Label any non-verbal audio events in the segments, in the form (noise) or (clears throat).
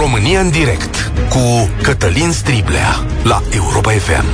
România în direct cu Cătălin Striblea la Europa FM.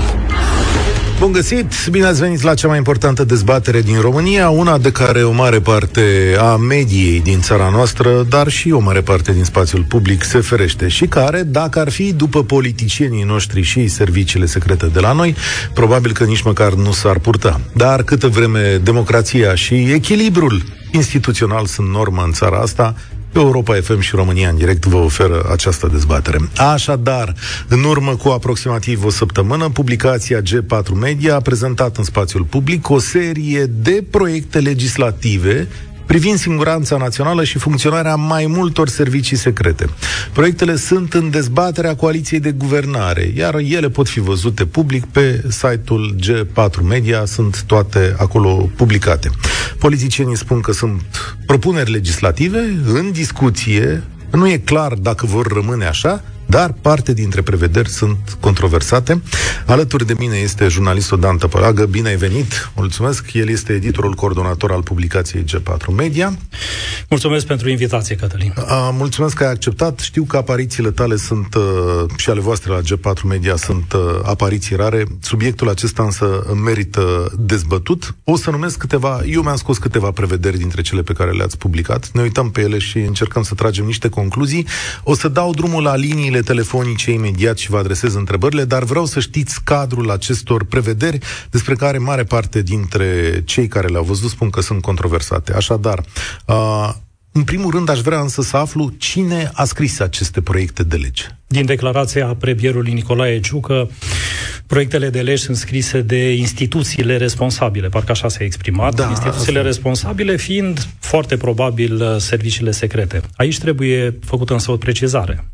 Bun găsit! Bine ați venit la cea mai importantă dezbatere din România, una de care o mare parte a mediei din țara noastră, dar și o mare parte din spațiul public se ferește și care, dacă ar fi după politicienii noștri și serviciile secrete de la noi, probabil că nici măcar nu s-ar purta. Dar câtă vreme democrația și echilibrul instituțional sunt normă în țara asta, Europa FM și România în direct vă oferă această dezbatere. Așadar, în urmă cu aproximativ o săptămână, publicația G4 Media a prezentat în spațiul public o serie de proiecte legislative privind siguranța națională și funcționarea mai multor servicii secrete. Proiectele sunt în dezbaterea coaliției de guvernare, iar ele pot fi văzute public pe site-ul G4 Media, sunt toate acolo publicate. Politicienii spun că sunt propuneri legislative în discuție, nu e clar dacă vor rămâne așa, dar parte dintre prevederi sunt controversate. Alături de mine este jurnalistul Dan Tăpălagă. Bine ai venit! Mulțumesc! El este editorul coordonator al publicației G4 Media. Mulțumesc pentru invitație, Cătălin. A, mulțumesc că ai acceptat. Știu că aparițiile tale sunt, uh, și ale voastre la G4 Media, sunt uh, apariții rare. Subiectul acesta însă merită dezbătut. O să numesc câteva, eu mi-am scos câteva prevederi dintre cele pe care le-ați publicat. Ne uităm pe ele și încercăm să tragem niște concluzii. O să dau drumul la liniile liniile telefonice imediat și vă adresez întrebările, dar vreau să știți cadrul acestor prevederi despre care mare parte dintre cei care le-au văzut spun că sunt controversate. Așadar, uh, în primul rând, aș vrea însă să aflu cine a scris aceste proiecte de lege. Din declarația premierului Nicolae Ciucă, proiectele de lege sunt scrise de instituțiile responsabile, parcă așa s-a exprimat, da, instituțiile asta. responsabile fiind foarte probabil serviciile secrete. Aici trebuie făcută însă o precizare.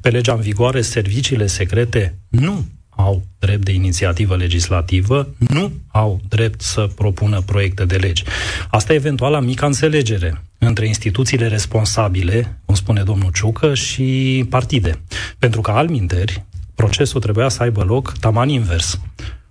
Pe legea în vigoare, serviciile secrete nu au drept de inițiativă legislativă, nu au drept să propună proiecte de legi. Asta e eventual la mica înțelegere între instituțiile responsabile, cum spune domnul Ciucă, și partide. Pentru că, alminteri, procesul trebuia să aibă loc taman invers.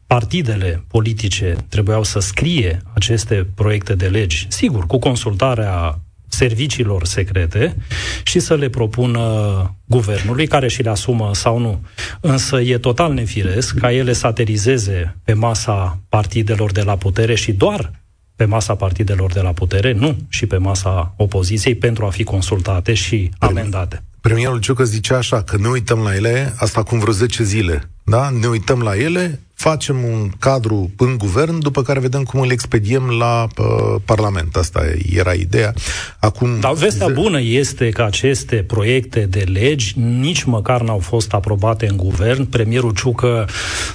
Partidele politice trebuiau să scrie aceste proiecte de legi, sigur, cu consultarea serviciilor secrete și să le propună guvernului, care și le asumă sau nu. Însă e total nefiresc ca ele să aterizeze pe masa partidelor de la putere și doar pe masa partidelor de la putere, nu și pe masa opoziției, pentru a fi consultate și amendate. Premierul Ciucă zicea așa, că ne uităm la ele, asta acum vreo 10 zile, da? Ne uităm la ele, facem un cadru în guvern, după care vedem cum îl expediem la uh, Parlament. Asta era ideea. Acum, Dar vestea bună este că aceste proiecte de legi nici măcar n-au fost aprobate în guvern. Premierul Ciucă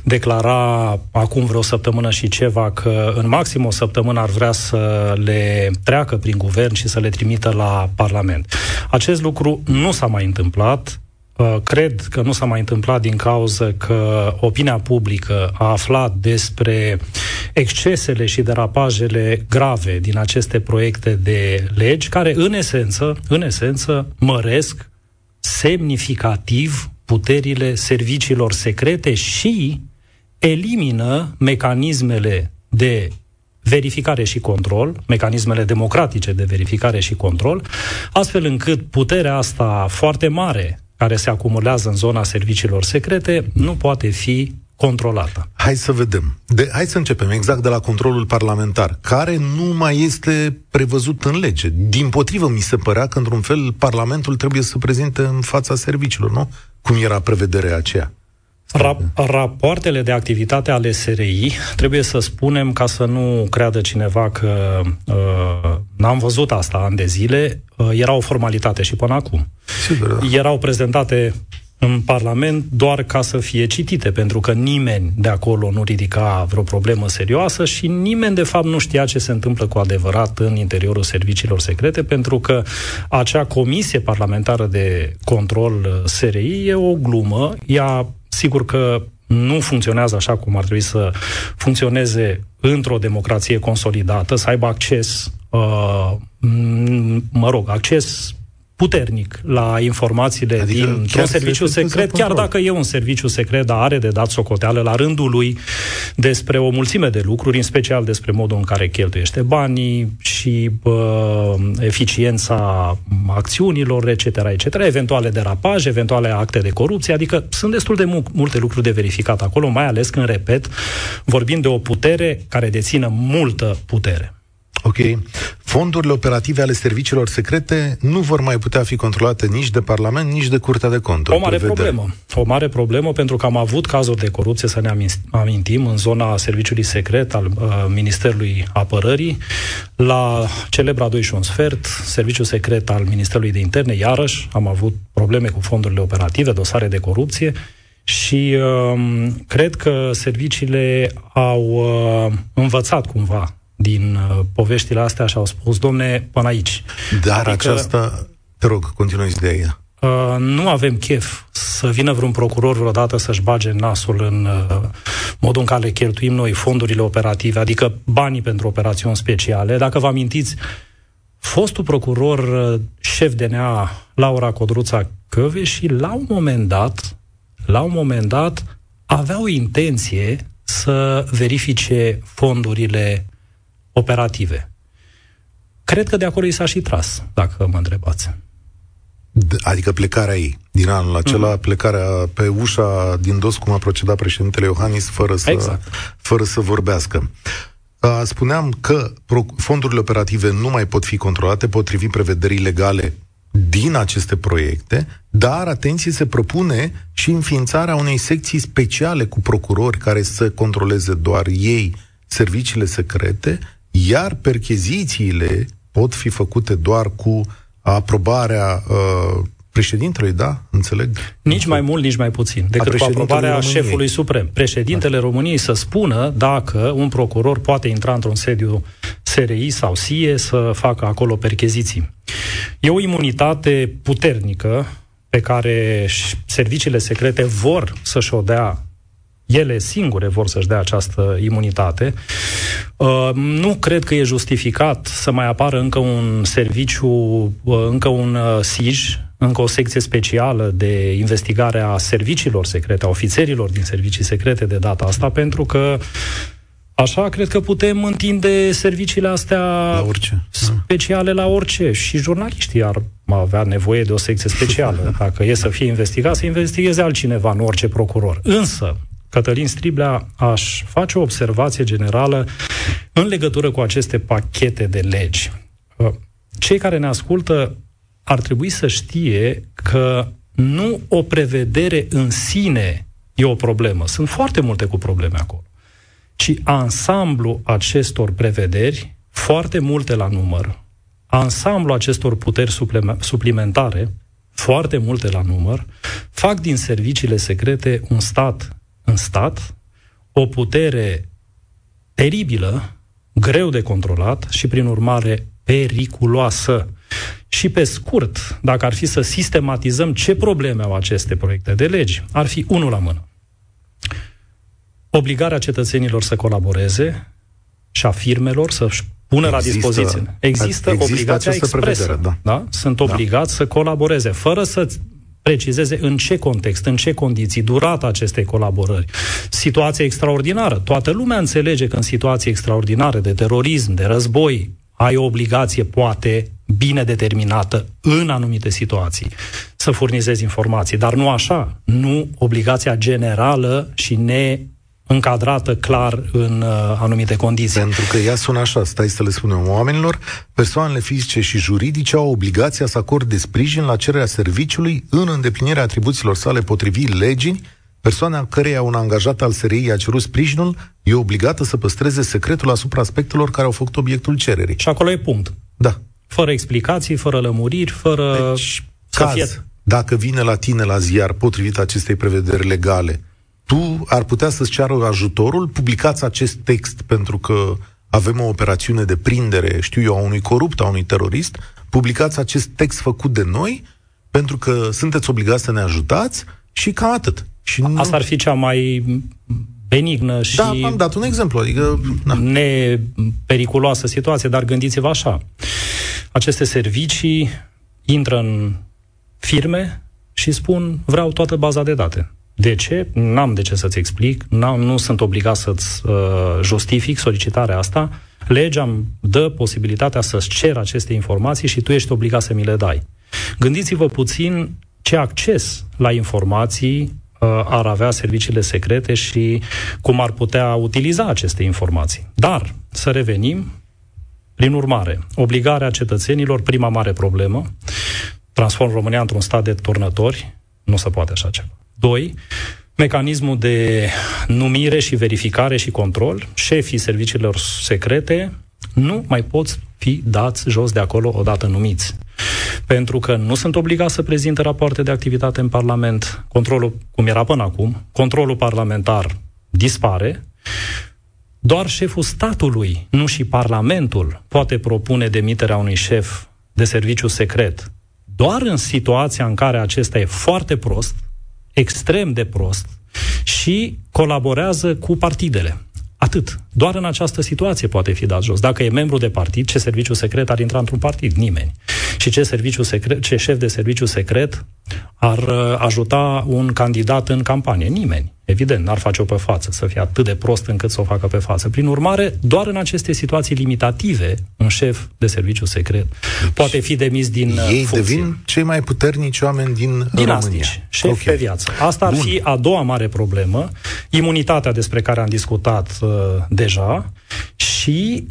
declara acum vreo săptămână și ceva că în maxim o săptămână ar vrea să le treacă prin guvern și să le trimită la Parlament. Acest lucru nu s-a mai întâmplat. Uh, cred că nu s-a mai întâmplat din cauza că opinia publică a aflat despre excesele și derapajele grave din aceste proiecte de legi, care în esență, în esență măresc semnificativ puterile serviciilor secrete și elimină mecanismele de verificare și control, mecanismele democratice de verificare și control, astfel încât puterea asta foarte mare care se acumulează în zona serviciilor secrete nu poate fi controlată. Hai să vedem. De, hai să începem exact de la controlul parlamentar, care nu mai este prevăzut în lege. Din potrivă, mi se părea că, într-un fel, Parlamentul trebuie să prezinte în fața serviciilor, nu? Cum era prevederea aceea. Ra- rapoartele de activitate ale SRI, trebuie să spunem, ca să nu creadă cineva că uh, n-am văzut asta ani de zile, uh, era o formalitate și până acum. Sigur, da. Erau prezentate în Parlament doar ca să fie citite, pentru că nimeni de acolo nu ridica vreo problemă serioasă și nimeni de fapt nu știa ce se întâmplă cu adevărat în interiorul serviciilor secrete, pentru că acea comisie parlamentară de control uh, SRI e o glumă, ea sigur că nu funcționează așa cum ar trebui să funcționeze într-o democrație consolidată, să aibă acces, uh, mă rog, acces puternic la informațiile adică dintr-un serviciu secret, chiar dacă e un serviciu secret, dar are de dat socoteală la rândul lui despre o mulțime de lucruri, în special despre modul în care cheltuiește banii și bă, eficiența acțiunilor, etc., etc., eventuale derapaje, eventuale acte de corupție, adică sunt destul de mu- multe lucruri de verificat acolo, mai ales când, repet, vorbim de o putere care dețină multă putere. Ok. Fondurile operative ale serviciilor secrete nu vor mai putea fi controlate nici de Parlament, nici de Curtea de Conturi. O mare prevede. problemă. O mare problemă pentru că am avut cazuri de corupție, să ne amintim, în zona serviciului secret al uh, Ministerului Apărării, la celebra 2 și un sfert, serviciul secret al Ministerului de Interne, iarăși am avut probleme cu fondurile operative, dosare de corupție, și uh, cred că serviciile au uh, învățat cumva din uh, poveștile astea și au spus, domne, până aici. Dar adică, aceasta, te rog, continuă ideea. Uh, nu avem chef să vină vreun procuror vreodată să-și bage nasul în uh, modul în care cheltuim noi fondurile operative, adică banii pentru operațiuni speciale. Dacă vă amintiți, fostul procuror uh, șef DNA, Laura Codruța Căve, și la un moment dat, la un moment dat, avea o intenție să verifice fondurile operative. Cred că de acolo i s-a și tras, dacă mă întrebați. Adică plecarea ei din anul acela, mm-hmm. plecarea pe ușa din dos, cum a procedat președintele Iohannis, fără să, exact. fără să vorbească. Spuneam că fondurile operative nu mai pot fi controlate potrivit prevederii legale din aceste proiecte, dar, atenție, se propune și înființarea unei secții speciale cu procurori care să controleze doar ei serviciile secrete iar perchezițiile pot fi făcute doar cu aprobarea uh, președintelui, da? Înțeleg? Nici mai mult, nici mai puțin decât cu aprobarea României. șefului suprem. Președintele da. României să spună dacă un procuror poate intra într-un sediu SRI sau SIE să facă acolo percheziții. E o imunitate puternică pe care serviciile secrete vor să-și o dea ele singure vor să-și dea această imunitate. Uh, nu cred că e justificat să mai apară încă un serviciu, uh, încă un uh, SIJ, încă o secție specială de investigare a serviciilor secrete, a ofițerilor din servicii secrete de data asta, pentru că Așa, cred că putem întinde serviciile astea la orice. speciale la orice. Și jurnaliștii ar avea nevoie de o secție specială. (laughs) Dacă e să fie investigat, să investigheze altcineva, nu orice procuror. Însă, Cătălin Striblea, aș face o observație generală în legătură cu aceste pachete de legi. Uh, cei care ne ascultă ar trebui să știe că nu o prevedere în sine e o problemă. Sunt foarte multe cu probleme acolo. Ci ansamblu acestor prevederi, foarte multe la număr, ansamblu acestor puteri suplimentare, foarte multe la număr, fac din serviciile secrete un stat în stat o putere teribilă, greu de controlat și, prin urmare, periculoasă. Și pe scurt, dacă ar fi să sistematizăm ce probleme au aceste proiecte de legi, ar fi unul la mână. Obligarea cetățenilor să colaboreze și a firmelor să-și pună există, la dispoziție. Există, există obligația expresă. Prevedere, da. Da? Sunt da. obligați da. să colaboreze, fără să precizeze în ce context, în ce condiții, durata acestei colaborări. Situație extraordinară. Toată lumea înțelege că în situații extraordinare de terorism, de război, ai o obligație, poate, bine determinată în anumite situații să furnizezi informații, dar nu așa, nu obligația generală și ne încadrată clar în uh, anumite condiții. Pentru că ea sună așa, stai să le spunem oamenilor, persoanele fizice și juridice au obligația să acorde sprijin la cererea serviciului în îndeplinirea atribuțiilor sale potrivit legii, persoana căreia un angajat al SRI a cerut sprijinul e obligată să păstreze secretul asupra aspectelor care au făcut obiectul cererii. Și acolo e punct. Da. Fără explicații, fără lămuriri, fără... Deci, să caz, fie... dacă vine la tine la ziar potrivit acestei prevederi legale, tu ar putea să-ți ceară ajutorul, publicați acest text pentru că avem o operațiune de prindere, știu eu, a unui corupt, a unui terorist, publicați acest text făcut de noi, pentru că sunteți obligați să ne ajutați și ca atât. Și nu... Asta ar fi cea mai benignă și... Da, am dat un exemplu, adică... Na. Nepericuloasă situație, dar gândiți-vă așa. Aceste servicii intră în firme și spun vreau toată baza de date. De ce? N-am de ce să-ți explic, N-am, nu sunt obligat să-ți uh, justific solicitarea asta. Legea îmi dă posibilitatea să-ți cer aceste informații și tu ești obligat să mi le dai. Gândiți-vă puțin ce acces la informații uh, ar avea serviciile secrete și cum ar putea utiliza aceste informații. Dar, să revenim, prin urmare, obligarea cetățenilor, prima mare problemă, transform România într-un stat de turnători, nu se poate așa ceva. Doi, mecanismul de numire și verificare și control, șefii serviciilor secrete nu mai pot fi dați jos de acolo odată numiți. Pentru că nu sunt obligați să prezinte rapoarte de activitate în Parlament, controlul, cum era până acum, controlul parlamentar dispare, doar șeful statului, nu și Parlamentul, poate propune demiterea unui șef de serviciu secret. Doar în situația în care acesta e foarte prost, extrem de prost, și colaborează cu partidele. Atât. Doar în această situație poate fi dat jos. Dacă e membru de partid, ce serviciu secret ar intra într-un partid? Nimeni. Și ce, serviciu secret, ce șef de serviciu secret ar uh, ajuta un candidat în campanie? Nimeni. Evident, n-ar face-o pe față, să fie atât de prost încât să o facă pe față. Prin urmare, doar în aceste situații limitative, un șef de serviciu secret deci, poate fi demis din uh, Ei funcție. devin cei mai puternici oameni din Dinastici, România. șef okay. pe viață. Asta ar Bun. fi a doua mare problemă, imunitatea despre care am discutat uh, deja și,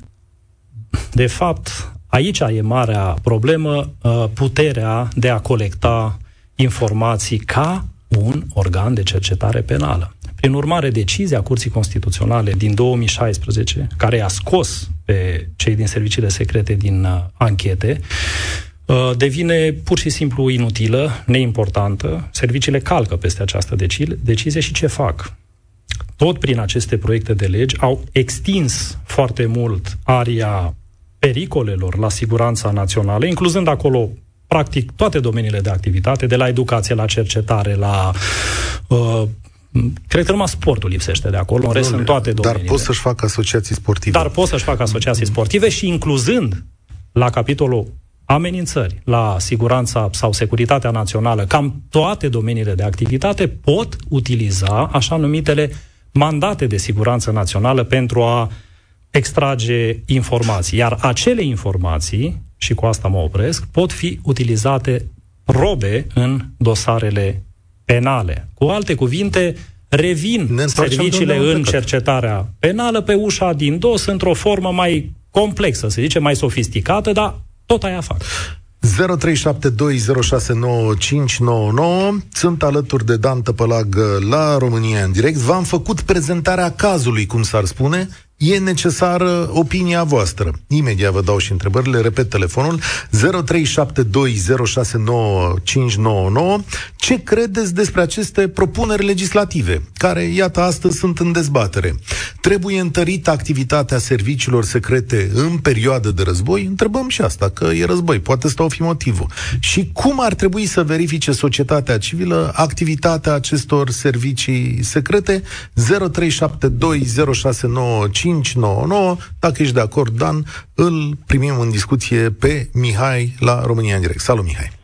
de fapt, aici e marea problemă, uh, puterea de a colecta informații ca un organ de cercetare penală. Prin urmare, decizia Curții Constituționale din 2016, care i-a scos pe cei din serviciile secrete din uh, anchete, uh, devine pur și simplu inutilă, neimportantă. Serviciile calcă peste această deci- decizie și ce fac? Tot prin aceste proiecte de legi au extins foarte mult aria pericolelor la siguranța națională, incluzând acolo practic toate domeniile de activitate, de la educație, la cercetare, la uh, Cred că numai sportul lipsește de acolo, în rest sunt toate domeniile. Dar pot să-și facă asociații sportive. Dar pot să-și facă asociații sportive și incluzând la capitolul amenințări la siguranța sau securitatea națională, cam toate domeniile de activitate pot utiliza așa numitele mandate de siguranță națională pentru a extrage informații. Iar acele informații și cu asta mă opresc, pot fi utilizate probe în dosarele penale. Cu alte cuvinte, revin serviciile în cercetarea penală pe ușa din dos într-o formă mai complexă, să zicem, mai sofisticată, dar tot aia fac. 0372069599 Sunt alături de Dan Tăpălag la România în direct. V-am făcut prezentarea cazului, cum s-ar spune, e necesară opinia voastră. Imediat vă dau și întrebările, repet telefonul 0372069599. Ce credeți despre aceste propuneri legislative, care, iată, astăzi sunt în dezbatere? Trebuie întărită activitatea serviciilor secrete în perioadă de război? Întrebăm și asta, că e război, poate să o fi motivul. Și cum ar trebui să verifice societatea civilă activitatea acestor servicii secrete? 0372069599 599. Dacă ești de acord, Dan, îl primim în discuție pe Mihai la România în direct. Salut, Mihai!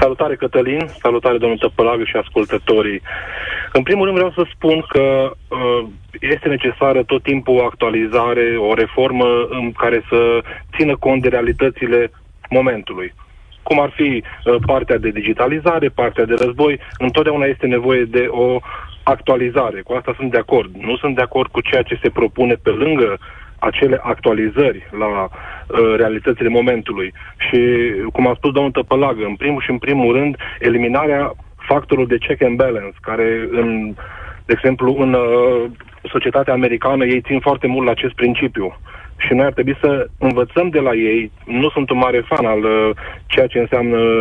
Salutare, Cătălin, salutare, domnul Tăpălagă și ascultătorii. În primul rând vreau să spun că uh, este necesară tot timpul o actualizare, o reformă în care să țină cont de realitățile momentului. Cum ar fi uh, partea de digitalizare, partea de război, întotdeauna este nevoie de o actualizare. Cu asta sunt de acord. Nu sunt de acord cu ceea ce se propune pe lângă acele actualizări la uh, realitățile momentului. Și, cum a spus domnul Tăpălagă, în primul și în primul rând, eliminarea factorului de check and balance, care, în, de exemplu, în uh, societatea americană, ei țin foarte mult la acest principiu. Și noi ar trebui să învățăm de la ei. Nu sunt un mare fan al uh, ceea ce înseamnă uh,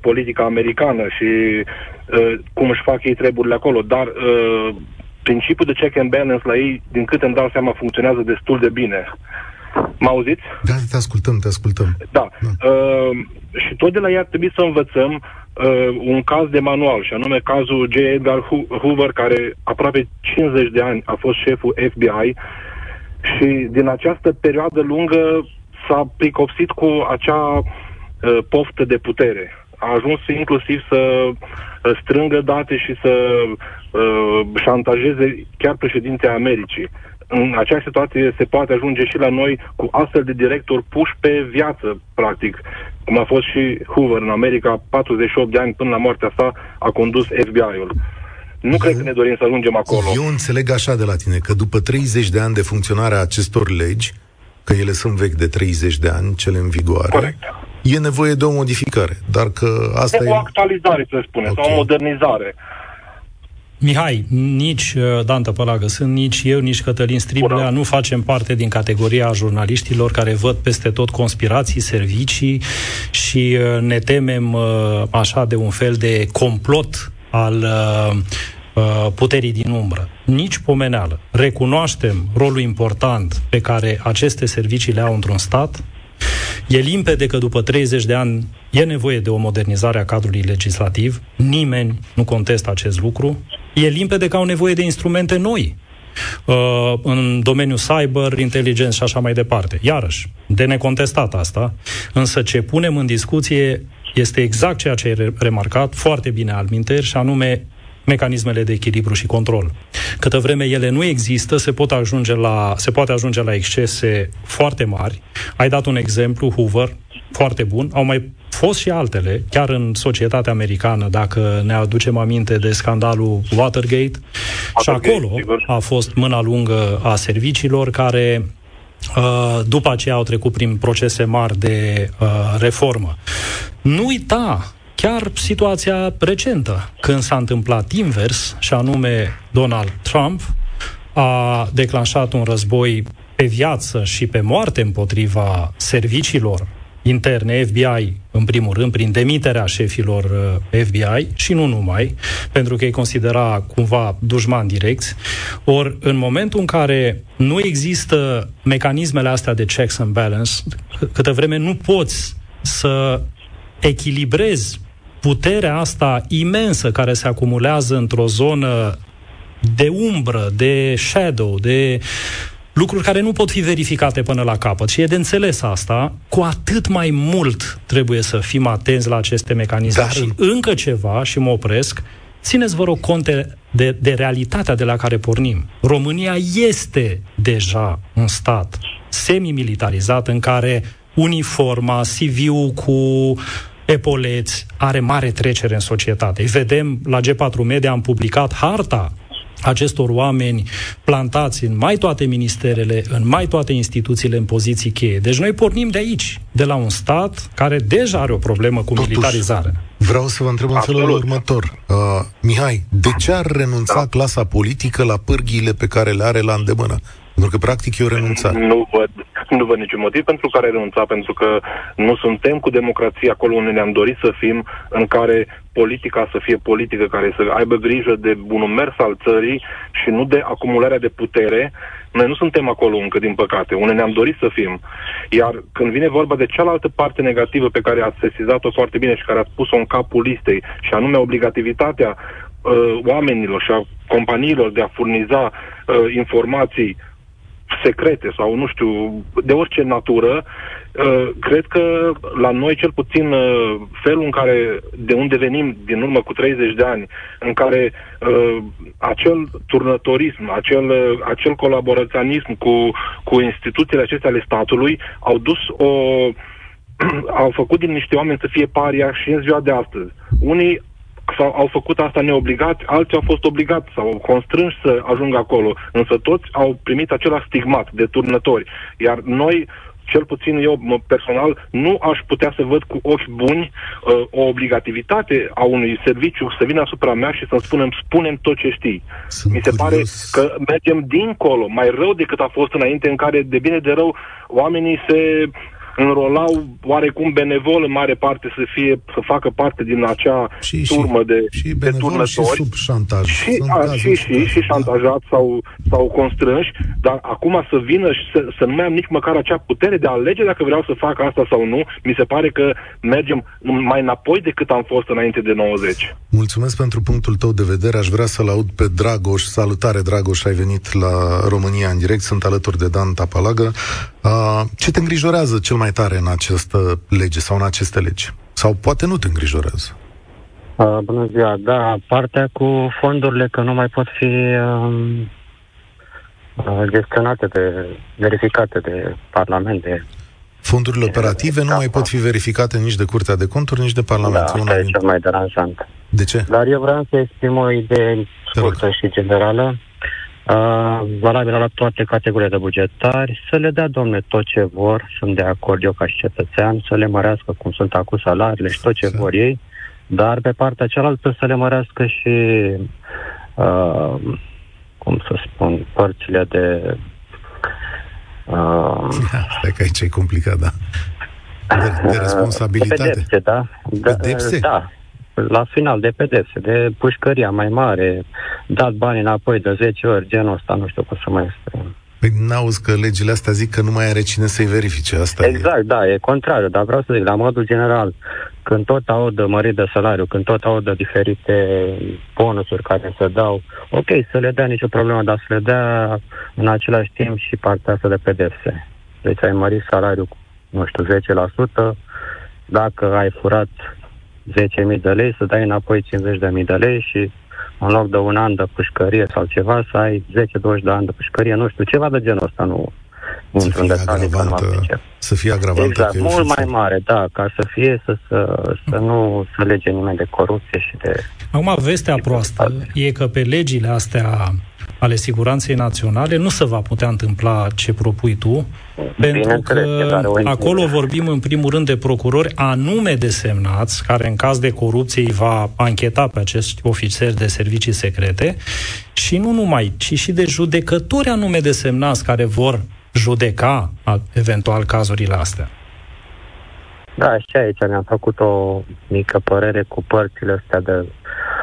politica americană și uh, cum își fac ei treburile acolo, dar uh, principiul de check and balance la ei, din câte îmi dau seama, funcționează destul de bine. Mă auziți? Da, te ascultăm, te ascultăm. Da. da. Uh, și tot de la ea trebuie să învățăm uh, un caz de manual, și anume cazul J. Edgar Hoover, care aproape 50 de ani a fost șeful FBI și din această perioadă lungă s-a pricopsit cu acea uh, poftă de putere. A ajuns inclusiv să uh, strângă date și să uh, șantajeze chiar președintele Americii. În acea situație se poate ajunge și la noi cu astfel de directori puși pe viață, practic, cum a fost și Hoover în America, 48 de ani până la moartea sa a condus FBI-ul. Nu eu, cred că ne dorim să ajungem acolo. Eu înțeleg așa de la tine, că după 30 de ani de funcționare a acestor legi, că ele sunt vechi de 30 de ani, cele în vigoare, Corect. e nevoie de o modificare. Dar că asta de e... o actualizare, să spune, okay. sau o modernizare. Mihai, nici uh, Dan Tăpălagă sunt, nici eu, nici Cătălin Striblea Bună. nu facem parte din categoria jurnaliștilor care văd peste tot conspirații, servicii și uh, ne temem uh, așa de un fel de complot al puterii din umbră. Nici pomeneală. Recunoaștem rolul important pe care aceste servicii le au într-un stat, E limpede că după 30 de ani e nevoie de o modernizare a cadrului legislativ. Nimeni nu contestă acest lucru. E limpede că au nevoie de instrumente noi uh, în domeniul cyber, inteligență și așa mai departe. Iarăși, de necontestat asta, însă ce punem în discuție este exact ceea ce ai remarcat foarte bine al minteri, și anume mecanismele de echilibru și control. Câtă vreme ele nu există, se, pot ajunge la, se poate ajunge la excese foarte mari. Ai dat un exemplu, Hoover, foarte bun. Au mai fost și altele, chiar în societatea americană, dacă ne aducem aminte de scandalul Watergate. Watergate și acolo sigur. a fost mâna lungă a serviciilor care uh, după aceea au trecut prin procese mari de uh, reformă. Nu uita chiar situația recentă, când s-a întâmplat invers, și anume Donald Trump a declanșat un război pe viață și pe moarte împotriva serviciilor interne, FBI, în primul rând, prin demiterea șefilor uh, FBI și nu numai, pentru că îi considera cumva dușman direct. Ori, în momentul în care nu există mecanismele astea de checks and balance, câtă vreme nu poți să echilibrezi puterea asta imensă care se acumulează într-o zonă de umbră, de shadow, de lucruri care nu pot fi verificate până la capăt. Și e de înțeles asta, cu atât mai mult trebuie să fim atenți la aceste mecanisme. Dar... Și încă ceva, și mă opresc, țineți, vă rog, conte de, de realitatea de la care pornim. România este deja un stat semi-militarizat în care uniforma, CV-ul cu epoleți, are mare trecere în societate. Îi vedem la G4 Media, am publicat harta acestor oameni plantați în mai toate ministerele, în mai toate instituțiile în poziții cheie. Deci noi pornim de aici, de la un stat care deja are o problemă cu Totuși, militarizarea. Vreau să vă întreb în felul următor. Uh, Mihai, de ce ar renunța da. clasa politică la pârghiile pe care le are la îndemână? Pentru că, practic, e o renunțare. Nu văd, nu văd niciun motiv pentru care renunța, pentru că nu suntem cu democrația acolo unde ne-am dorit să fim, în care politica să fie politică, care să aibă grijă de bunul mers al țării și nu de acumularea de putere. Noi nu suntem acolo încă, din păcate, unde ne-am dorit să fim. Iar când vine vorba de cealaltă parte negativă pe care ați sesizat-o foarte bine și care ați pus-o în capul listei, și anume obligativitatea uh, oamenilor și a companiilor de a furniza uh, informații secrete sau, nu știu, de orice natură, uh, cred că la noi, cel puțin, uh, felul în care, de unde venim din urmă cu 30 de ani, în care uh, acel turnătorism, acel, acel colaboraționism cu, cu instituțiile acestea ale statului au dus o (clears throat) au făcut din niște oameni să fie paria și în ziua de astăzi. Unii sau au făcut asta neobligat, alții au fost obligați sau constrânși să ajungă acolo, însă toți au primit același stigmat de turnători. Iar noi, cel puțin eu personal, nu aș putea să văd cu ochi buni uh, o obligativitate a unui serviciu să vină asupra mea și să-mi spunem, spunem tot ce știi. Sunt Mi se curios. pare că mergem dincolo, mai rău decât a fost înainte, în care de bine de rău oamenii se înrolau oarecum benevol în mare parte să fie să facă parte din acea și, turmă și, de, și de turnători. Și sub șantaj. Și, a, și, și, și șantajat sau, sau constrânși, dar acum să vină și să, să nu mai am nici măcar acea putere de a alege dacă vreau să fac asta sau nu, mi se pare că mergem mai înapoi decât am fost înainte de 90. Mulțumesc pentru punctul tău de vedere. Aș vrea să-l aud pe Dragoș. Salutare, Dragoș, ai venit la România în direct. Sunt alături de Dan Tapalagă. Uh, ce te îngrijorează cel mai tare în această lege sau în aceste legi? Sau poate nu te îngrijorează? Uh, bună ziua, da, partea cu fondurile că nu mai pot fi uh, gestionate de, verificate de Parlament, de Fondurile operative nu mai pot fi verificate nici de Curtea de Conturi, nici de Parlament. Da, asta e cel mai deranjant. De ce? Dar eu vreau să exprim o idee scurtă și generală, uh, valabilă la toate categoriile de bugetari, să le dea, domne, tot ce vor, sunt de acord eu ca și cetățean, să le mărească cum sunt acum salariile și tot ce să. vor ei, dar pe partea cealaltă să le mărească și, uh, cum să spun, părțile de Uh, Stai că aici e complicat, da. De, de (laughs) responsabilitate. De pedepse, da. De, pedepse? Da. La final, de pedepse, de pușcăria mai mare, dat bani înapoi de 10 ori, genul ăsta, nu știu cum să mai spun. Păi n-auzi că legile astea zic că nu mai are cine să-i verifice. Asta exact, e... da, e contrariu, dar vreau să zic, la modul general, când tot aud mărit de salariu, când tot aud diferite bonusuri care se dau, ok, să le dea nicio problemă, dar să le dea în același timp și partea asta de pedepse. Deci ai mărit salariul cu, nu știu, 10%, dacă ai furat 10.000 de lei, să dai înapoi 50.000 de lei și în loc de un an de pușcărie sau ceva, să ai 10-20 de ani de pușcărie, nu știu, ceva de genul ăsta, nu să fie, detalii, agravantă, să fie agravantă. Exact, mult mai mare, da, ca să fie, să, să, să nu să lege nimeni de corupție și de... Acum, vestea proastă e că pe legile astea ale siguranței naționale nu se va putea întâmpla ce propui tu, pentru că acolo vorbim în primul rând de procurori anume desemnați, care în caz de corupție îi va ancheta pe acești ofițeri de servicii secrete și nu numai, ci și de judecători anume desemnați care vor judeca eventual cazurile astea. Da, și aici ne-am făcut o mică părere cu părțile astea de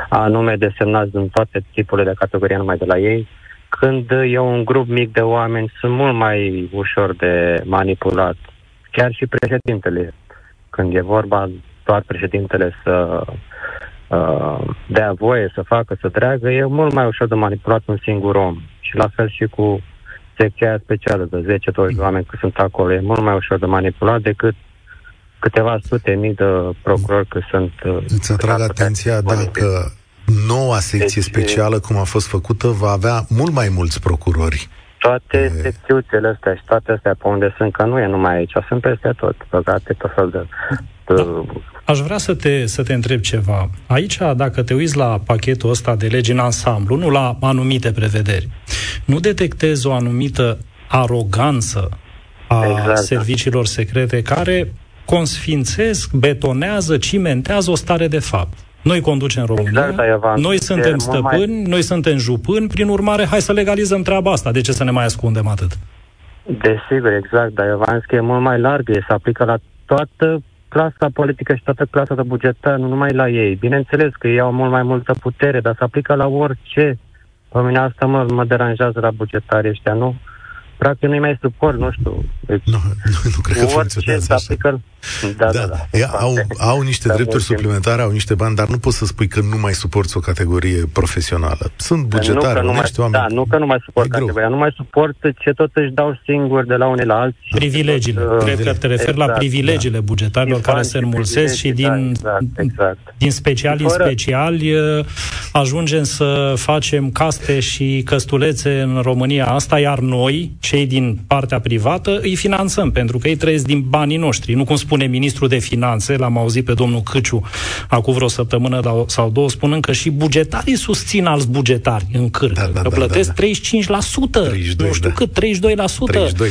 anume desemnați din toate tipurile de categorie, numai de la ei, când e un grup mic de oameni, sunt mult mai ușor de manipulat. Chiar și președintele, când e vorba doar președintele să uh, dea voie să facă, să treagă, e mult mai ușor de manipulat un singur om. Și la fel și cu secția specială de 10-20 de oameni că sunt acolo. E mult mai ușor de manipulat decât câteva sute mii de procurori că sunt... Uh, Îți atrag atenția dacă noua secție deci, specială, cum a fost făcută, va avea mult mai mulți procurori. Toate e... secțiuțele astea și toate astea pe unde sunt, că nu e numai aici, sunt peste tot, băgate tot fel de... de... Da. Aș vrea să te, să te întreb ceva. Aici, dacă te uiți la pachetul ăsta de legi în ansamblu, nu la anumite prevederi, nu detectezi o anumită aroganță a exact. Da. serviciilor secrete care consfințesc, betonează, cimentează o stare de fapt. Noi conducem România, exact, da, noi suntem stăpâni, mai... noi suntem jupâni, prin urmare, hai să legalizăm treaba asta. De ce să ne mai ascundem atât? Desigur, exact, dar eu v-am că e mult mai largă, se aplică la toată clasa politică și toată clasa de bugetar, nu numai la ei. Bineînțeles că ei au mult mai multă putere, dar se aplică la orice. Pe mine asta mă, mă deranjează la bugetarii ăștia, nu? practic nu mai suport, nu știu. Deci, nu, nu, nu cred că funcționează așa. Aplică... Da, da, da. da. Au, au niște da, drepturi suplimentare, au niște bani, dar nu poți să spui că nu mai suporți o categorie profesională. Sunt bugetari, nu mai, oameni. Da, nu că nu mai suport categoria, nu mai suport ce tot își dau singur de la unii la alții. Privilegiile. Tot, uh, Cred că te referi exact, la privilegiile da. bugetarilor care se înmulțesc și din, exact, exact. din speciali în speciali uh, ajungem să facem caste și căstulețe în România asta, iar noi, cei din partea privată, îi finanțăm, pentru că ei trăiesc din banii noștri. Nu cum spune ministrul de finanțe, l-am auzit pe domnul Câciu acum vreo săptămână sau două, spunând că și bugetarii susțin alți bugetari în cârcă, da, da, că da, plătesc da, da. 35%, 32, nu știu da. cât, 32%. 32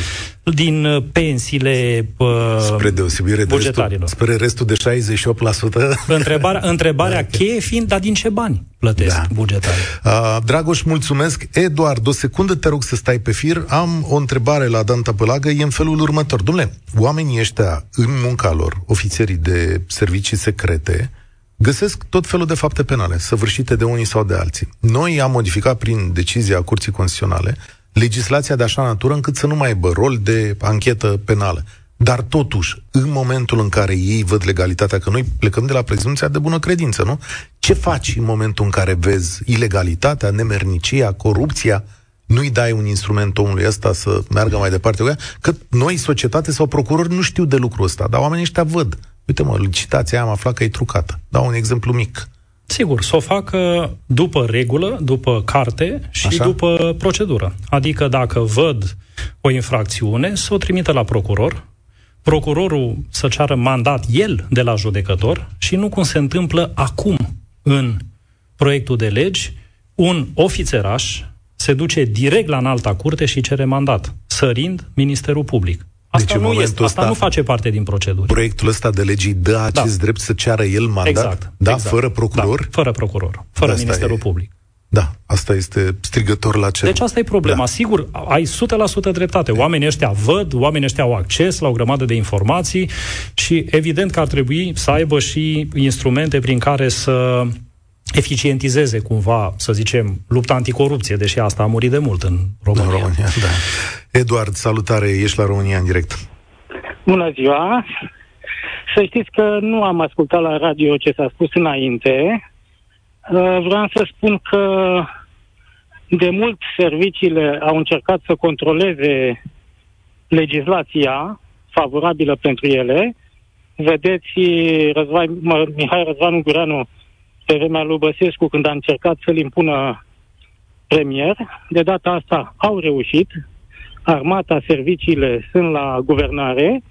din uh, pensiile uh, spre deosebire de restul, spre restul de 68%. Întrebarea, (laughs) întrebarea da. cheie fiind, dar din ce bani plătesc da. bugetarii? Uh, Dragoș, mulțumesc. Eduard, o secundă te rog să stai pe fir. Am o întrebare la Dan Tăpălagă, e în felul următor. Domnule, oamenii ăștia, în munca lor, ofițerii de servicii secrete, găsesc tot felul de fapte penale, săvârșite de unii sau de alții. Noi am modificat prin decizia Curții Constituționale legislația de așa natură încât să nu mai aibă rol de anchetă penală. Dar totuși, în momentul în care ei văd legalitatea, că noi plecăm de la prezumția de bună credință, nu? Ce faci în momentul în care vezi ilegalitatea, nemernicia, corupția? Nu-i dai un instrument omului ăsta să meargă mai departe cu ea, că noi, societate sau procurori, nu știu de lucrul ăsta, dar oamenii ăștia văd. Uite mă, licitația aia am aflat că e trucată. Dau un exemplu mic. Sigur, să o facă după regulă, după carte și Așa? după procedură. Adică dacă văd o infracțiune, să o trimită la procuror, procurorul să ceară mandat el de la judecător și nu cum se întâmplă acum în proiectul de legi, un ofițeraș se duce direct la înalta curte și cere mandat, sărind Ministerul Public. Asta, deci, nu, este, asta nu face parte din procedură. Proiectul ăsta de legii dă acest da. drept să ceară el mandat? Exact. Da, exact. fără procuror? Da, fără procuror, fără asta Ministerul e. Public. Da, asta este strigător la cer. Deci asta e problema. Da. Sigur, ai 100% dreptate. Oamenii ăștia văd, oamenii ăștia au acces la o grămadă de informații și evident că ar trebui să aibă și instrumente prin care să eficientizeze cumva, să zicem, lupta anticorupție, deși asta a murit de mult în România. În România, da. Eduard, salutare, ești la România în direct. Bună ziua! Să știți că nu am ascultat la radio ce s-a spus înainte. Uh, vreau să spun că de mult serviciile au încercat să controleze legislația favorabilă pentru ele. Vedeți, Răzvai, Mihai Răzvan Ungureanu pe vremea lui Băsescu, când a încercat să-l impună premier. De data asta au reușit. Armata, serviciile sunt la guvernare.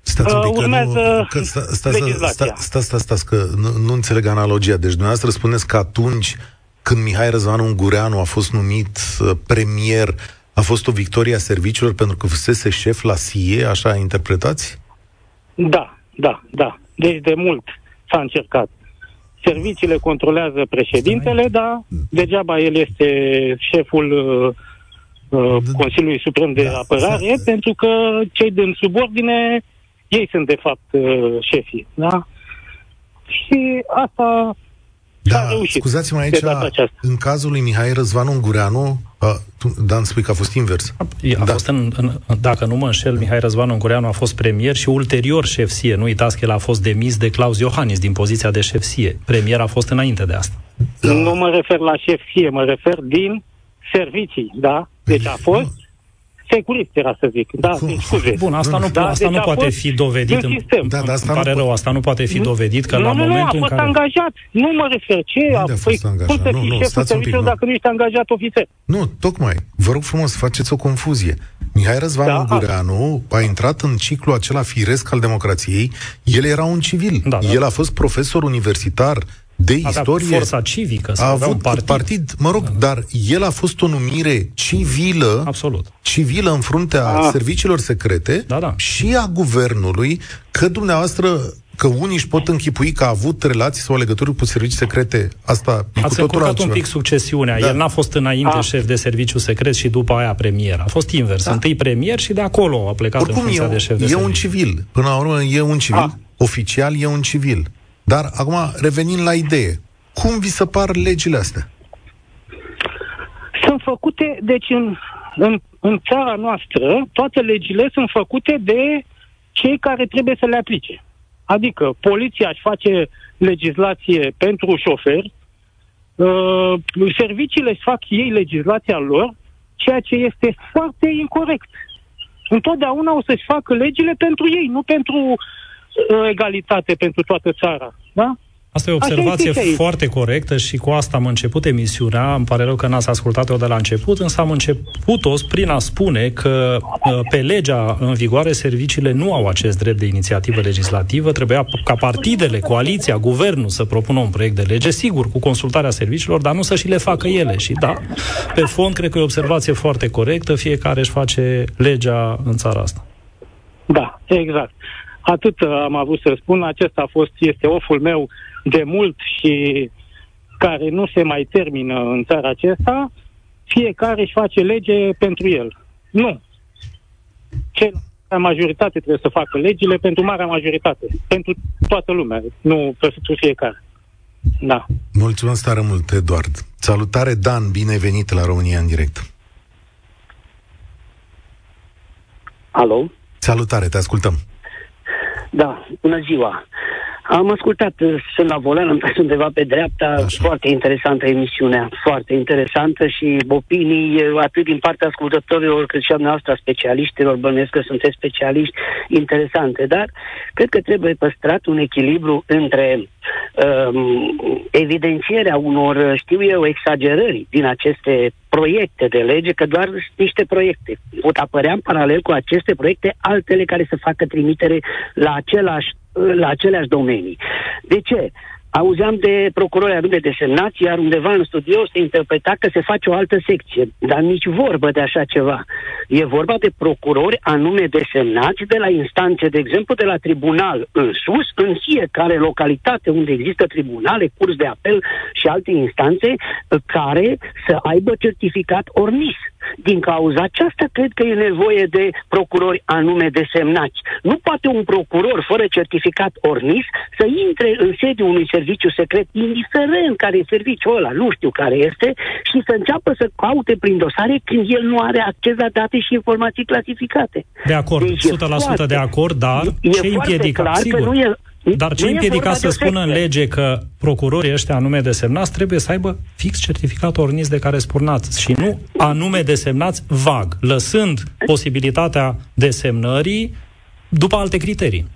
Stați un pic, uh, urmează că nu, că sta, sta, sta, sta, sta, sta, sta, că nu, nu înțeleg analogia. Deci dumneavoastră spuneți că atunci când Mihai Răzvan Ungureanu a fost numit uh, premier, a fost o victorie a serviciilor pentru că fusese șef la SIE, așa interpretați? Da, da, da. Deci de mult s-a încercat. Serviciile controlează președintele, dar degeaba el este șeful uh, uh Consiliului Suprem de da, Apărare, da. pentru că cei din subordine, ei sunt de fapt uh, șefii. Da? Și asta da, scuzați-mă aici, în cazul lui Mihai Răzvan Ungureanu, a, Dan spui că a fost invers. A, a da. fost în, în, dacă nu mă înșel, Mihai Răzvan Ungureanu a fost premier și ulterior șef SIE. Nu uitați că el a fost demis de Claus Iohannis din poziția de șef SIE. Premier a fost înainte de asta. Da. Nu mă refer la șef SIE, mă refer din servicii, da? Deci a fost securist, era să zic. Da, Cum? scuze. Bun, asta nu, da, asta deci nu poate fi dovedit. În, sistem. Da, dar asta pare nu rău, asta nu poate fi dovedit că nu, la nu, momentul nu, a fost în care... angajat. Nu mă refer. Ce a, a fost păi, angajat? Cum să fii nu, șeful serviciului dacă nu ești angajat ofițer? Nu, tocmai. Vă rog frumos, faceți o confuzie. Mihai Răzvan da, Ungureanu a intrat în ciclul acela firesc al democrației. El era un civil. Da, da. El a fost profesor universitar de Avea istorie. forța civică. A avut un partid. partid, mă rog, da. dar el a fost o numire civilă, Absolut. civilă în fruntea a. serviciilor secrete da, da. și a guvernului, că dumneavoastră că unii își pot închipui că a avut relații sau legături cu servicii secrete. Asta e Ați cu totul un pic succesiunea. Da. El n-a fost înainte a. șef de serviciu secret și după aia premier. A fost invers. Da. Întâi premier și de acolo a plecat Oricum, în funcția e, de șef de e serviciu. un civil. Până la urmă e un civil. A. Oficial e un civil. Dar acum, revenind la idee, cum vi se par legile astea? Sunt făcute, deci în, în, în țara noastră, toate legile sunt făcute de cei care trebuie să le aplice. Adică poliția își face legislație pentru șoferi, uh, serviciile își fac ei legislația lor, ceea ce este foarte incorrect. Întotdeauna o să-și facă legile pentru ei, nu pentru uh, egalitate pentru toată țara. Da? Asta e o observație foarte corectă și cu asta am început emisiunea. Îmi pare rău că n-ați ascultat-o de la început, însă am început-o prin a spune că uh, pe legea în vigoare serviciile nu au acest drept de inițiativă legislativă. Trebuia ca partidele, coaliția, guvernul să propună un proiect de lege, sigur, cu consultarea serviciilor, dar nu să și le facă ele. Și da, pe fond, cred că e o observație foarte corectă. Fiecare își face legea în țara asta. Da, exact. Atât am avut să spun, acesta a fost, este oful meu de mult și care nu se mai termină în țara aceasta, fiecare își face lege pentru el. Nu. Cel majoritate trebuie să facă legile pentru marea majoritate, pentru toată lumea, nu pentru fiecare. Da. Mulțumesc tare mult, Eduard. Salutare, Dan, bine venit la România în direct. Alo? Salutare, te ascultăm. Da, bună ziua. Am ascultat, sunt la volan, am stat undeva pe dreapta, Așa. foarte interesantă emisiunea, foarte interesantă și opinii atât din partea ascultătorilor cât și a noastră, specialiștilor, bănuiesc că sunteți specialiști interesante, dar cred că trebuie păstrat un echilibru între um, evidențierea unor, știu eu, exagerări din aceste proiecte de lege, că doar niște proiecte. Pot apărea în paralel cu aceste proiecte altele care să facă trimitere la, același, la aceleași domenii. De ce? Auzeam de procurori anume desemnați, iar undeva în studio se interpreta că se face o altă secție. Dar nici vorbă de așa ceva. E vorba de procurori anume desemnați de la instanțe, de exemplu, de la tribunal în sus, în fiecare localitate unde există tribunale, curs de apel și alte instanțe, care să aibă certificat ornis. Din cauza aceasta, cred că e nevoie de procurori anume desemnați. Nu poate un procuror fără certificat ornis să intre în sediul unui serviciu secret, indiferent care e serviciul ăla, nu știu care este, și să înceapă să caute prin dosare când el nu are acces la date și informații clasificate. De acord, deci 100% foarte, de acord, dar e, ce împiedică? Clar Sigur. Că nu e, dar ce împiedica să spună în lege că procurorii ăștia anume desemnați trebuie să aibă fix certificatul ornis de care spunați și nu anume desemnați vag, lăsând posibilitatea desemnării după alte criterii.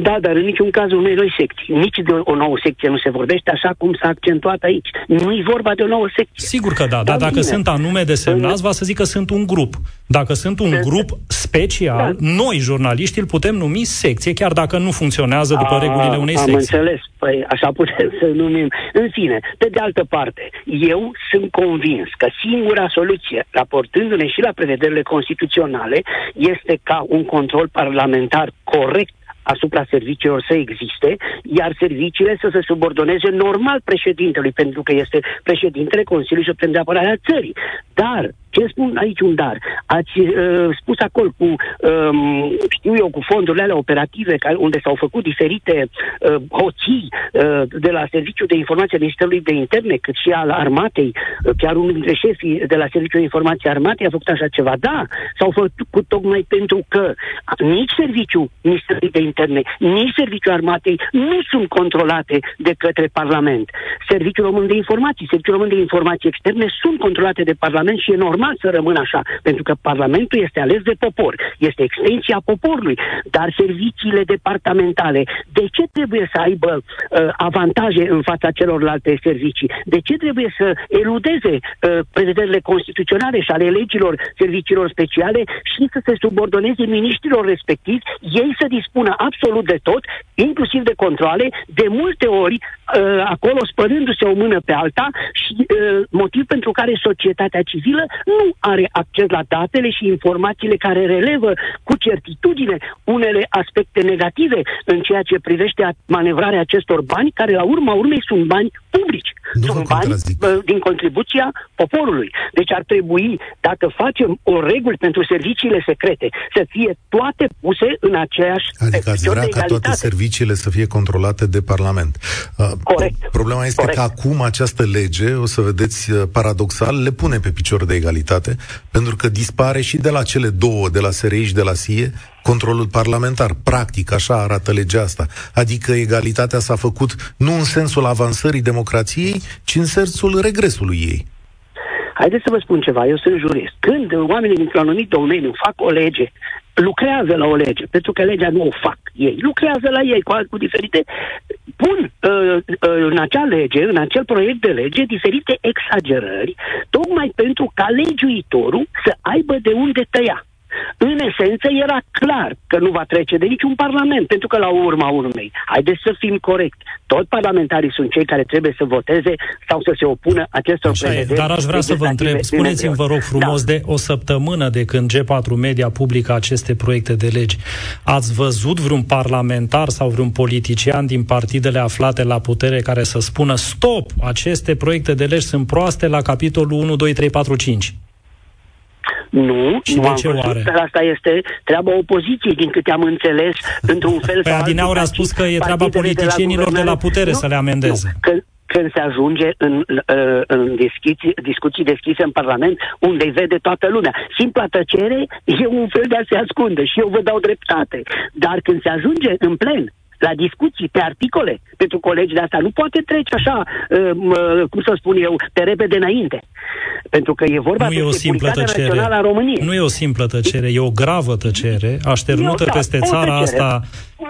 Da, dar în niciun caz unei noi secții. Nici de o nouă secție nu se vorbește așa cum s-a accentuat aici. Nu e vorba de o nouă secție. Sigur că da, dar, dar dacă bine. sunt anume desemnați, va să zic că sunt un grup. Dacă sunt un grup special, da. noi, jurnaliști, îl putem numi secție, chiar dacă nu funcționează după A, regulile unei am secții. Am înțeles. Păi așa putem să numim. În fine, pe de altă parte, eu sunt convins că singura soluție, raportându-ne și la prevederile constituționale, este ca un control parlamentar corect asupra serviciilor să existe, iar serviciile să se subordoneze normal președintelui, pentru că este președintele Consiliului Suprem de Apărare a țării. Dar ce spun aici un dar? Ați uh, spus acolo cu, um, știu eu, cu fondurile alea operative care, unde s-au făcut diferite uh, hoții uh, de la Serviciul de Informație al Ministerului de Interne, cât și al Armatei, uh, chiar unul dintre șefii de la Serviciul de Informație Armatei a făcut așa ceva. Da, s-au făcut tocmai pentru că nici Serviciul Ministerului de Interne, nici Serviciul Armatei nu sunt controlate de către Parlament. Serviciul Român de Informații, Serviciul Român de Informații Externe sunt controlate de Parlament și e normal normal să rămână așa, pentru că Parlamentul este ales de popor, este extensia poporului, dar serviciile departamentale, de ce trebuie să aibă uh, avantaje în fața celorlalte servicii? De ce trebuie să eludeze uh, prevederile constituționale și ale legilor serviciilor speciale și să se subordoneze miniștrilor respectivi, ei să dispună absolut de tot, inclusiv de controle, de multe ori uh, acolo spărându-se o mână pe alta și uh, motiv pentru care societatea civilă nu are acces la datele și informațiile care relevă cu certitudine unele aspecte negative în ceea ce privește manevrarea acestor bani, care la urma urmei sunt bani publici. Nu sunt bani din contribuția poporului. Deci ar trebui, dacă facem o regulă pentru serviciile secrete, să fie toate puse în aceeași Adică ați vrea ca toate serviciile să fie controlate de Parlament. Uh, Corect. Problema este Corect. că acum această lege, o să vedeți uh, paradoxal, le pune pe picior de egalitate, pentru că dispare și de la cele două, de la SRI și de la SIE, controlul parlamentar. Practic, așa arată legea asta. Adică egalitatea s-a făcut nu în sensul avansării democrației, ci în sensul regresului ei. Haideți să vă spun ceva, eu sunt jurist. Când oamenii dintr-un anumit domeniu fac o lege, lucrează la o lege, pentru că legea nu o fac ei, lucrează la ei cu, cu diferite, pun uh, uh, în acea lege, în acel proiect de lege, diferite exagerări, tocmai pentru ca legiuitorul să aibă de unde tăia în esență era clar că nu va trece de niciun parlament, pentru că la urma urmei, haideți să fim corect, toți parlamentarii sunt cei care trebuie să voteze sau să se opună acestor Așa prevederi. E, dar aș vrea să vă întreb, spuneți-mi, vă rog frumos, da. de o săptămână de când G4 Media publică aceste proiecte de legi, ați văzut vreun parlamentar sau vreun politician din partidele aflate la putere care să spună stop, aceste proiecte de legi sunt proaste la capitolul 1, 2, 3, 4, 5? Nu, și nu de am ce văzut, oare? dar asta este treaba opoziției, din câte am înțeles, (laughs) într-un fel păi sau Adinaur a spus că e treaba politicienilor de la, de la putere nu, să le amendeze. Nu, că, când se ajunge în, uh, în discuții, discuții deschise în Parlament, unde îi vede toată lumea. Simpla tăcere e un fel de a se ascunde și eu vă dau dreptate. Dar când se ajunge în plen, la discuții, pe articole, pentru colegi de asta. Nu poate trece așa, uh, cum să spun eu, pe repede înainte. Pentru că e vorba nu de e o simplă tăcere. națională a României. Nu e o simplă tăcere, e o gravă tăcere, așternută da, peste țara asta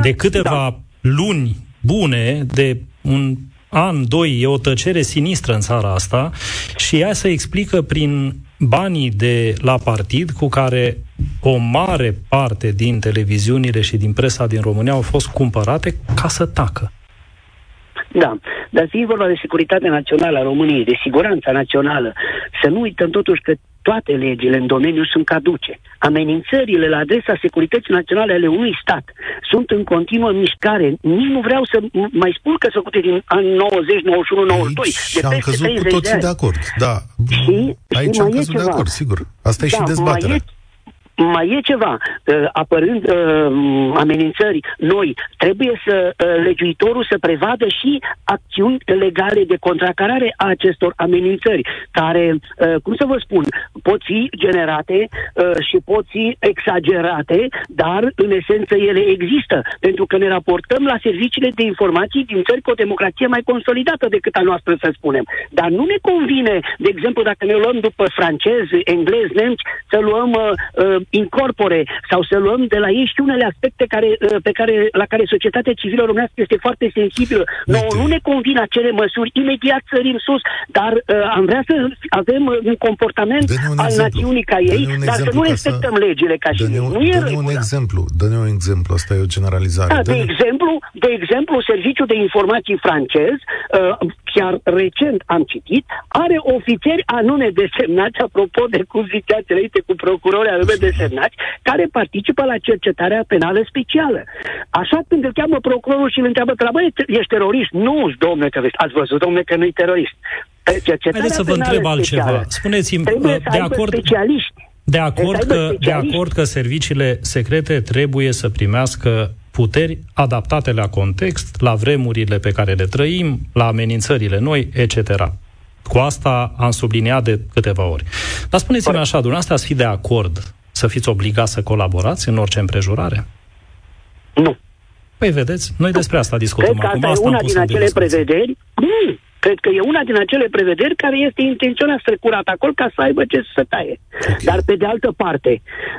de câteva da. luni bune, de un an, doi, e o tăcere sinistră în țara asta și ea se explică prin banii de la partid cu care o mare parte din televiziunile și din presa din România au fost cumpărate ca să tacă. Da, dar fiind vorba de securitatea națională a României, de siguranța națională, să nu uităm totuși că toate legile în domeniu sunt caduce. Amenințările la adresa securității naționale ale unui stat sunt în continuă mișcare. Nici nu vreau să mai spun că sunt din anii 90, 91, 92. Aici de am căzut cu toții de, de acord, da. Și, Aici și am căzut de acord, sigur. Asta e da, și dezbaterea. Mai e, mai e ceva, uh, apărând uh, amenințări noi, trebuie să uh, legiuitorul să prevadă și acțiuni legale de contracarare a acestor amenințări, care, uh, cum să vă spun, pot fi generate uh, și pot fi exagerate, dar în esență ele există, pentru că ne raportăm la serviciile de informații din țări cu o democrație mai consolidată decât a noastră, să spunem. Dar nu ne convine, de exemplu, dacă ne luăm după francezi, englezi, nemți, să luăm uh, uh incorpore sau să luăm de la ei și unele aspecte care, uh, pe care, la care societatea civilă românească este foarte sensibilă. Noi nu ne convine acele măsuri, imediat sărim sus, dar uh, am vrea să avem uh, un comportament un al exemplu. națiunii ca ei, dar să nu respectăm să... legile ca și ei. Nu e dă un exemplu, dă-ne un exemplu, asta e o generalizare. Da, de, exemplu, de exemplu, Serviciul de Informații francez, uh, chiar recent am citit, are ofițeri anume desemnați, apropo de cum ziceați înainte cu procurori anume desemnați, care participă la cercetarea penală specială. Așa când îl cheamă procurorul și îl întreabă că la băie, ești terorist? Nu, domnule terorist. Ați văzut, domnule, că nu-i terorist. Haideți să vă întreb altceva. Spuneți-mi, de acord, specialiști. De acord, că, de acord că serviciile secrete trebuie să primească puteri adaptate la context, la vremurile pe care le trăim, la amenințările noi, etc. Cu asta am subliniat de câteva ori. Dar spuneți-mi așa, dumneavoastră ați fi de acord să fiți obligați să colaborați în orice împrejurare? Nu. Păi vedeți, noi despre asta discutăm Cred că acum. Asta, asta e una din acele prevederi. Nu, Cred că e una din acele prevederi care este intenționat strecurat acolo ca să aibă ce să taie. Okay. Dar pe de altă parte,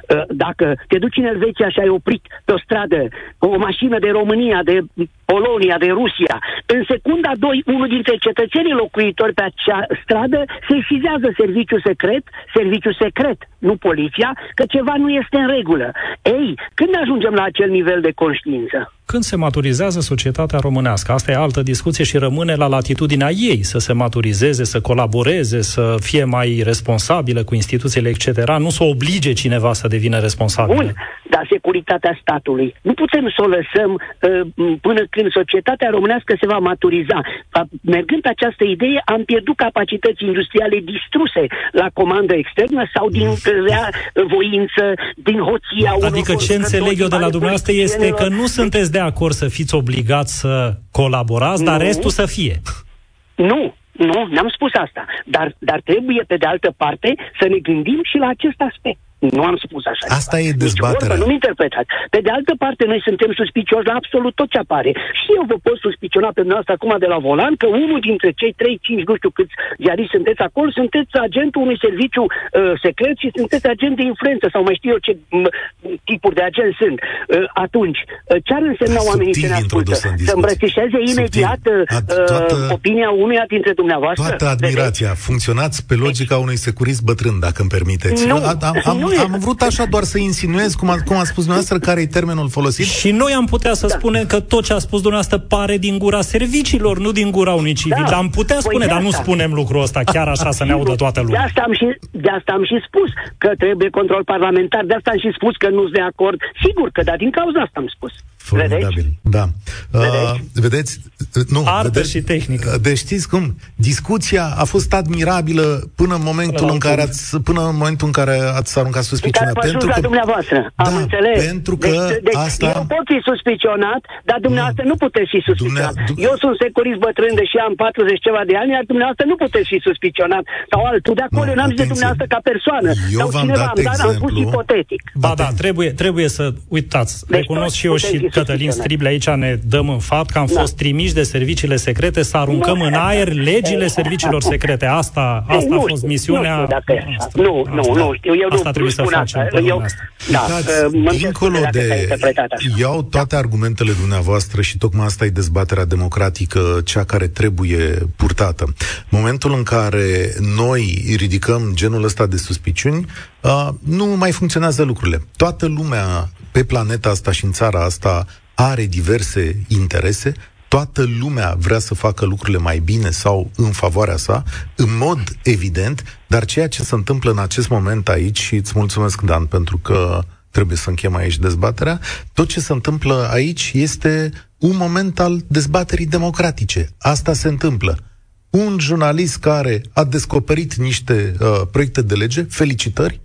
ă, dacă te duci în Elveția și ai oprit pe o stradă o mașină de România, de Polonia, de Rusia, în secunda 2, unul dintre cetățenii locuitori pe acea stradă se sesizează serviciul secret, serviciul secret, nu poliția, că ceva nu este în regulă. Ei, când ajungem la acel nivel de conștiință? Când se maturizează societatea românească. Asta e altă discuție și rămâne la latitudinea ei să se maturizeze, să colaboreze, să fie mai responsabilă cu instituțiile, etc. Nu să oblige cineva să devină responsabil. Bun, dar securitatea statului. Nu putem să o lăsăm uh, până când societatea românească se va maturiza. Mergând pe această idee, am pierdut capacități industriale distruse la comandă externă sau din rea voință, din hoția Adică ce înțeleg eu de la dumneavoastră este că nu sunteți de acord să fiți obligați să colaborați, nu. dar restul să fie. Nu, nu, n-am spus asta. Dar, dar trebuie, pe de altă parte, să ne gândim și la acest aspect. Nu am spus așa. Asta ceva. e dezbaterea. nu-mi interpretați. Pe de altă parte, noi suntem suspicioși la absolut tot ce apare. Și eu vă pot suspiciona pe dumneavoastră acum de la volan că unul dintre cei 3-5, nu știu câți ziariști sunteți acolo, sunteți agentul unui serviciu uh, secret și sunteți agent de influență sau mai știu eu ce m- tipuri de agent sunt. Uh, atunci, uh, ce ar însemna da, oamenii ce ne ascultă? Să îmbrățișeze imediat uh, toată, opinia unuia dintre dumneavoastră? Toată admirația. Vedeți? Funcționați pe logica unui securist bătrân, dacă îmi permiteți. Nu, am, am, nu am vrut așa doar să insinuez, cum a, cum a spus dumneavoastră, care e termenul folosit. Și noi am putea să da. spunem că tot ce a spus dumneavoastră pare din gura serviciilor, nu din gura unui civil. Da. Am putea păi spune, dar nu spunem lucrul ăsta chiar așa să ne audă toată lumea. De asta, am și, de asta am și spus că trebuie control parlamentar, de asta am și spus că nu sunt de acord. Sigur că da, din cauza asta am spus. Formidabil, vedeți? da. Vedeți? Uh, vedeți? Nu, Artă vedeți? și tehnică. Uh, deci știți cum? Discuția a fost admirabilă până în momentul în care ați, până în momentul în care ați aruncat suspiciunea. Pentru că, dumneavoastră, am da, înțeles. Pentru că deci, deci asta... Eu pot fi suspicionat, dar dumneavoastră nu, nu puteți fi suspicionat. Dumnea... Eu sunt securist bătrân, deși am 40 ceva de ani, iar dumneavoastră nu puteți fi suspicionat. Sau altul. De acolo nu, n-am zis de dumneavoastră ca persoană. Eu sau v-am cineva, dat am, dat, am spus ipotetic. Ba da, trebuie, trebuie să uitați. Deci Recunosc și eu și Cătălin Strible, aici ne dăm în fapt că am da. fost trimiși de serviciile secrete să aruncăm nu, în aer legile serviciilor secrete. Asta, asta nu, a fost misiunea. Nu, dacă asta, nu, nu, asta, nu știu, eu asta nu, trebuie nu să facem. Asta. Eu, da, uh, dincolo de... Iau toate argumentele dumneavoastră și tocmai asta e dezbaterea democratică, cea care trebuie purtată. Momentul în care noi ridicăm genul ăsta de suspiciuni, uh, nu mai funcționează lucrurile. Toată lumea pe planeta asta și în țara asta are diverse interese, toată lumea vrea să facă lucrurile mai bine sau în favoarea sa, în mod evident, dar ceea ce se întâmplă în acest moment aici, și îți mulțumesc, Dan, pentru că trebuie să închem aici dezbaterea, tot ce se întâmplă aici este un moment al dezbaterii democratice. Asta se întâmplă. Un jurnalist care a descoperit niște uh, proiecte de lege, felicitări,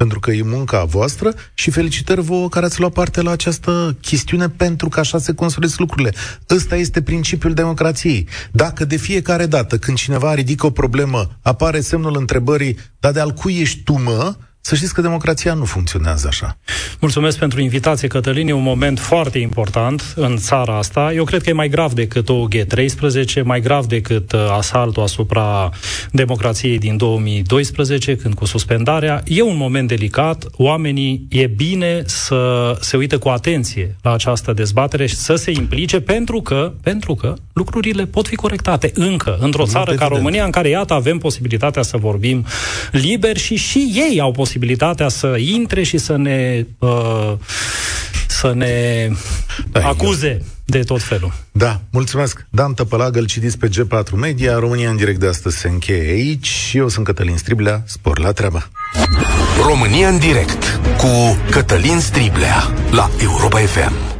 pentru că e munca voastră și felicitări vouă care ați luat parte la această chestiune pentru că așa se construiesc lucrurile. Ăsta este principiul democrației. Dacă de fiecare dată când cineva ridică o problemă apare semnul întrebării, dar de al cui ești tu, mă? Să știți că democrația nu funcționează așa. Mulțumesc pentru invitație, Cătălin. E un moment foarte important în țara asta. Eu cred că e mai grav decât o G13, mai grav decât uh, asaltul asupra democrației din 2012, când cu suspendarea. E un moment delicat. Oamenii e bine să se uite cu atenție la această dezbatere și să se implice pentru că, pentru că lucrurile pot fi corectate încă într-o țară ca România în care, iată, avem posibilitatea să vorbim liber și și ei au posibilitatea posibilitatea să intre și să ne uh, să ne da, acuze eu. de tot felul. Da, mulțumesc. Dan Tăpălagă, îl citiți pe G4 Media. România în direct de astăzi se încheie aici și eu sunt Cătălin Striblea. Spor la treabă! România în direct cu Cătălin Striblea la Europa FM.